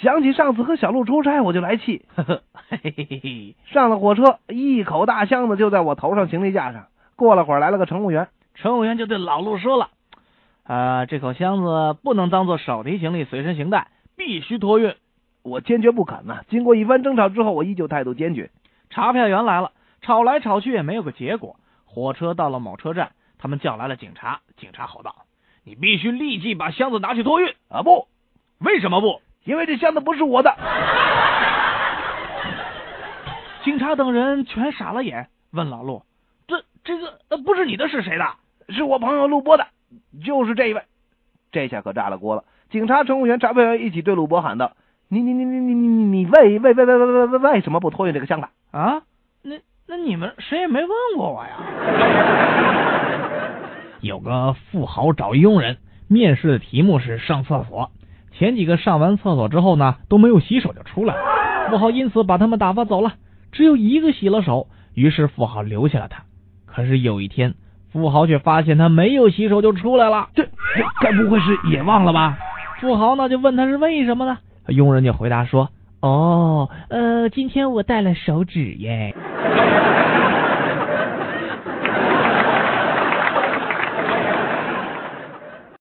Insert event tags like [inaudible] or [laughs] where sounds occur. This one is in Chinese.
想起上次和小鹿出差，我就来气。呵呵，嘿嘿嘿嘿。上了火车，一口大箱子就在我头上行李架上。过了会儿，来了个乘务员，乘务员就对老陆说了：“啊，这口箱子不能当做手提行李随身携带，必须托运。”我坚决不肯呐。经过一番争吵之后，我依旧态度坚决。查票员来了，吵来吵去也没有个结果。火车到了某车站，他们叫来了警察。警察吼道：“你必须立即把箱子拿去托运！”啊，不，为什么不？因为这箱子不是我的，[laughs] 警察等人全傻了眼，问老陆：“这这个呃不是你的，是谁的？是我朋友录波的，就是这一位。”这下可炸了锅了，警察、乘务员、查票员一起对鲁波喊道：“你你你你你你，为为为为为为为什么不托运这个箱子啊？那那你们谁也没问过我呀！” [laughs] 有个富豪找佣人，面试的题目是上厕所。前几个上完厕所之后呢，都没有洗手就出来了。富豪因此把他们打发走了，只有一个洗了手。于是富豪留下了他。可是有一天，富豪却发现他没有洗手就出来了。这这该不会是也忘了吧？富豪呢就问他是为什么呢？佣人就回答说：“哦，呃，今天我带了手纸耶。”